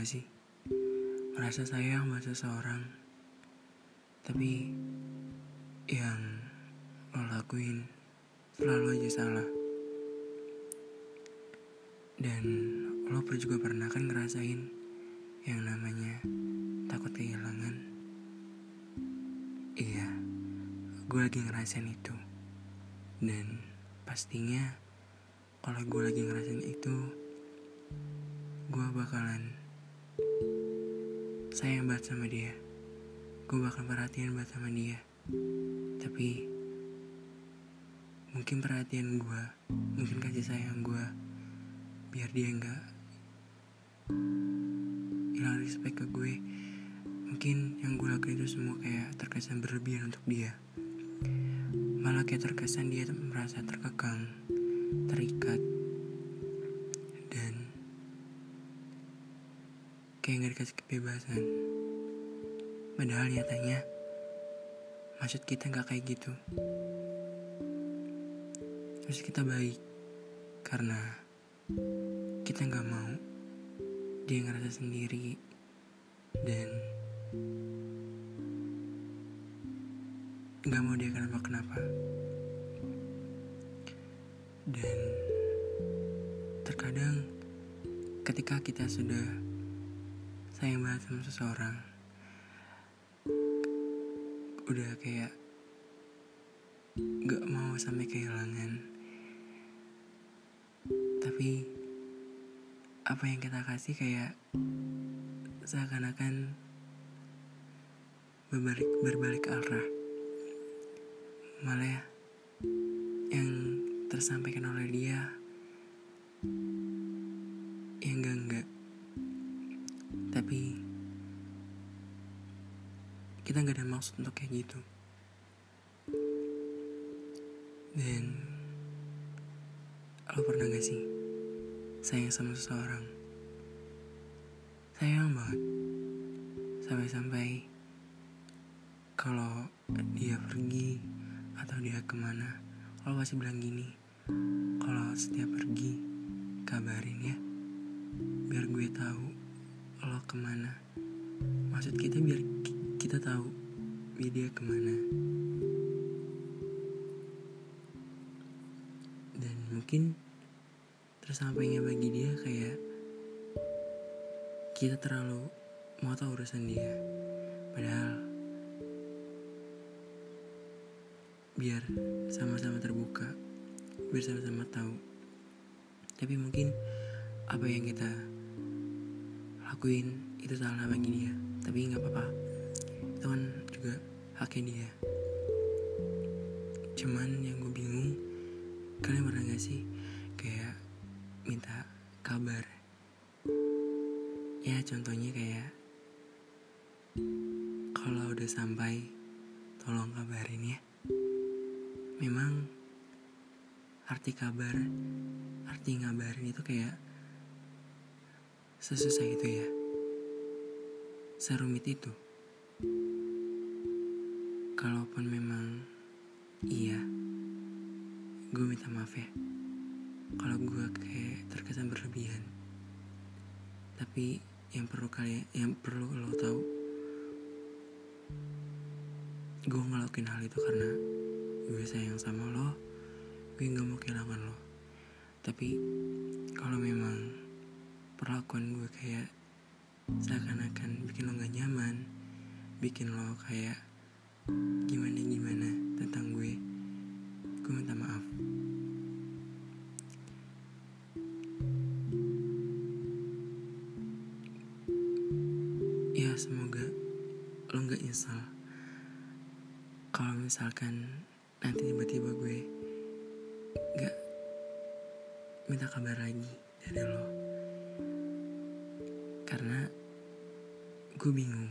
gak sih? Merasa sayang buat seseorang. Tapi Yang Lo lakuin Selalu aja salah. Dan Lo juga pernah kan ngerasain Yang namanya Takut kehilangan? Iya Gue lagi ngerasain itu. Dan Pastinya Kalau gue lagi ngerasain itu gue bakalan sayang banget sama dia. Gue bakal perhatian banget sama dia. Tapi mungkin perhatian gue mungkin kasih sayang gue biar dia nggak hilang respect ke gue. Mungkin yang gue lakuin itu semua kayak terkesan berlebihan untuk dia. Malah kayak terkesan dia merasa terkekang terikat kayak gak dikasih kebebasan. Padahal nyatanya, maksud kita gak kayak gitu. Maksud kita baik, karena kita gak mau dia ngerasa sendiri dan gak mau dia kenapa-kenapa. Dan terkadang ketika kita sudah sayang banget sama seseorang. Udah kayak gak mau sampai kehilangan. Tapi apa yang kita kasih kayak seakan-akan berbalik berbalik arah. Malah ya, yang tersampaikan oleh dia yang enggak enggak tapi kita nggak ada maksud untuk kayak gitu. Dan lo pernah gak sih sayang sama seseorang? Sayang banget. Sampai-sampai kalau dia pergi atau dia ke mana lo pasti bilang gini kalau setiap pergi kabarin ya biar gue tahu lo ke mana? Maksud kita biar kita tahu dia ke mana. Dan mungkin tersampainya bagi dia kayak kita terlalu mau tahu urusan dia. Padahal biar sama-sama terbuka biar sama-sama tahu. Tapi mungkin apa yang kita lakuin itu salah bagi dia. Tapi nggak apa-apa. Itu kan juga haknya dia. Cuman yang gue bingung kalian pernah gak sih kayak minta kabar? Ya contohnya kayak kalau udah sampai tolong kabarin ya. Memang arti kabar arti ngabarin itu kayak sesusah itu ya. Serumit itu. Kalaupun memang iya gue minta maaf ya. Kalau gue kayak terkesan berlebihan. Tapi yang perlu kalian yang perlu lo tahu gue ngelakuin hal itu karena gue sayang sama lo gue nggak mau kehilangan lo. Tapi kalau memang perlakuan gue kayak seakan-akan bikin lo gak nyaman bikin lo kayak gimana gimana tentang gue gue minta maaf. Ya semoga lo gak nyesal. Kalau misalkan nanti tiba-tiba gue gak minta kabar lagi dari lo karena gue bingung.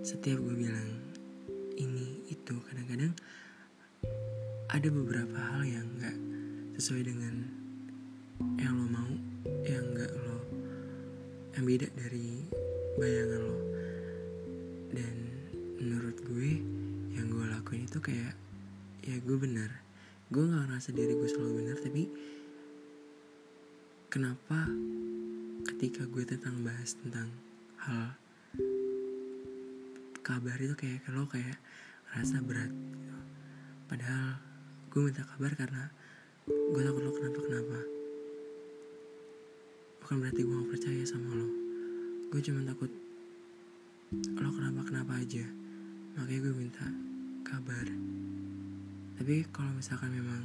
Setiap gue bilang ini itu kadang-kadang ada beberapa hal yang gak sesuai dengan yang lo mau yang gak lo yang beda dari bayangan lo. Dan menurut gue yang gue lakuin itu kayak ya gue benar. Gue gak ngerasa diri gue selalu benar tapi kenapa ketika gue tentang bahas tentang hal kabar itu kayak lo kayak rasa berat gitu. padahal gue minta kabar karena gue takut lo kenapa kenapa. Bukan berarti gue gak percaya sama lo. Gue cuma takut lo kenapa kenapa aja. Makanya gue minta kabar. Tapi kalau misalkan memang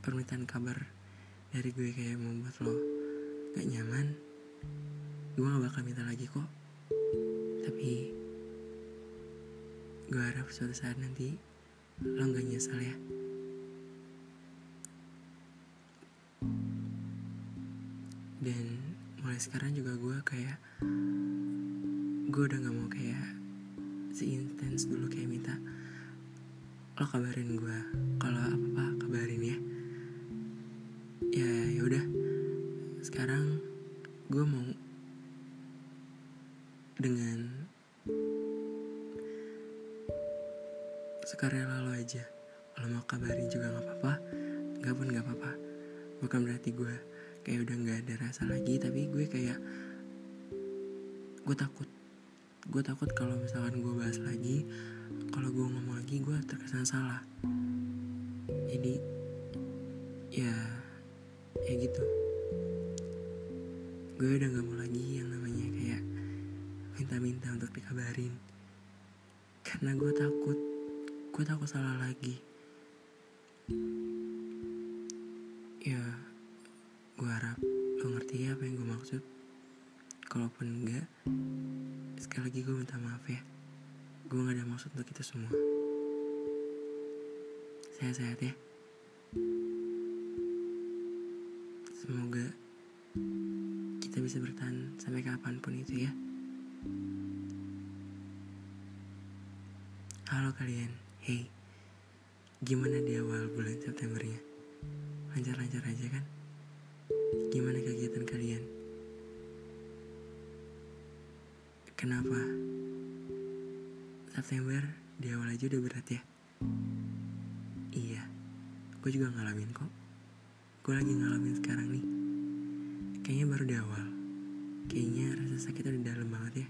permintaan kabar dari gue kayak membuat lo gak nyaman gue gak bakal minta lagi kok. Tapi gue harap suatu saat nanti lo gak nyesel ya. Dan mulai sekarang juga gue kayak gue udah gak mau kayak seintens dulu kayak minta lo kabarin gue kalau apa apa kabarin ya. Ya yaudah sekarang gue mau dengan sukarela lo aja. Kalau mau kabarin juga nggak apa-apa. Nggak pun nggak apa-apa. Bukan berarti gue kayak udah nggak ada rasa lagi tapi gue kayak gue takut. Gue takut kalau misalkan gue bahas lagi kalau gue ngomong lagi gue terkesan salah. Jadi ya ya gitu. Gue udah gak mau lagi yang namanya kayak minta-minta untuk dikabarin. Karena gue takut gue takut salah lagi. Ya gue harap lo ngerti ya apa yang gue maksud. Kalaupun enggak sekali lagi gue minta maaf ya. Gue gak ada maksud untuk kita semua. Sehat-sehat ya. Semoga kita bisa bertahan sampai kapan pun itu ya halo kalian hey. Gimana di awal bulan Septembernya? Lancar-lancar aja kan? Gimana kegiatan kalian? Kenapa? September di awal aja udah berat ya? Iya gue juga ngalamin kok. Gue lagi ngalamin sekarang nih. Kayaknya baru di awal kayaknya rasa sakitnya udah dalam banget ya.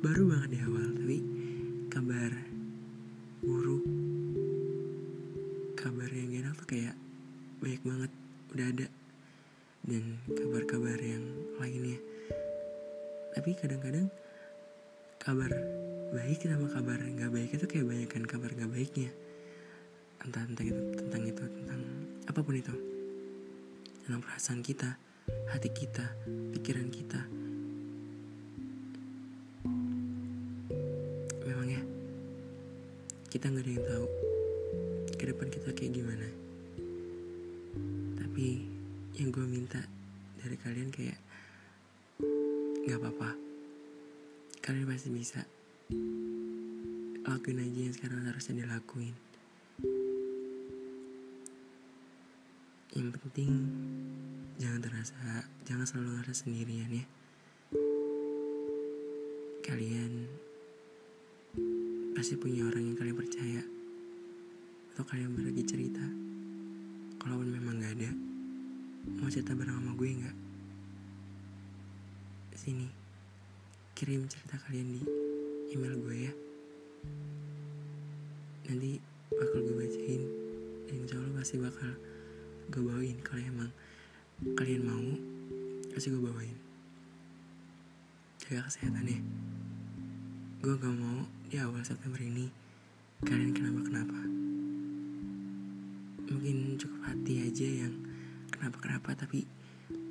Baru banget di awal tapi kabar buruk kabar yang enak tuh kayak banyak banget udah ada. Dan kabar-kabar yang lainnya. Tapi kadang-kadang kabar baik sama kabar nggak baik itu kayak banyak kan kabar nggak baiknya. Entah tentang itu tentang itu tentang apa pun itu. Tentang perasaan kita hati kita pikiran kita. Memang ya kita nggak ada yang tahu ke depan kita kayak gimana. Tapi yang gue minta dari kalian kayak nggak apa-apa. Kalian pasti bisa. Lakuin aja yang sekarang harusnya dilakuin. Yang penting jangan terasa jangan selalu ngerasa sendirian ya. Kalian pasti punya orang yang kalian percaya. Atau kalian berbagi cerita. Kalaupun memang gak ada mau cerita bareng sama gue nggak? Sini kirim cerita kalian di email gue ya. Nanti bakal gue bacain. Dan insya Allah pasti bakal gue bawain kalau emang kalian mau pasti gue bawain. Jaga kesehatan ya. Gue gak mau di awal September ini kalian kenapa kenapa mungkin cukup hati aja yang kenapa kenapa tapi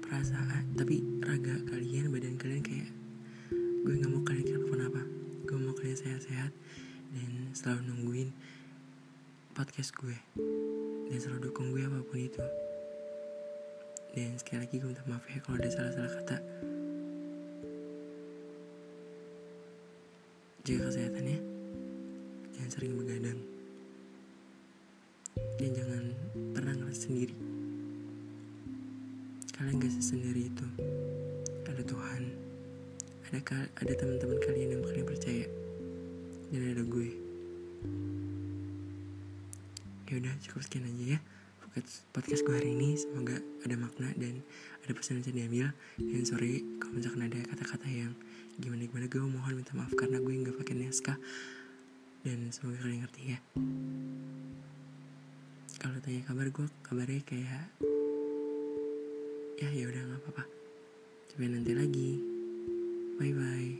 perasaan tapi raga kalian badan kalian kayak gue nggak mau kalian kenapa kenapa gue mau kalian sehat-sehat dan selalu nungguin podcast gue. Dan selalu dukung gue apa pun itu dan sekali lagi gue minta maaf ya kalau ada salah-salah kata. Jaga kesehatan ya. Jangan sering begadang. Dan jangan pernah ngerasa sendiri. Kalian gak sendiri itu. Ada Tuhan. Ada ada teman-teman kalian yang kalian percaya. Dan ada gue. Ya udah cukup sekian aja ya podcast podcast gue hari ini. Semoga ada makna dan ada pesan yang bisa diambil. Dan sorry kalau misalkan ada kata-kata yang gimana gimana gue mohon minta maaf karena gue nggak pakai naskah. Dan semoga kalian ngerti ya. Kalau tanya kabar gue kabarnya kayak ya ya udah nggak apa-apa. Coba nanti lagi. Bye bye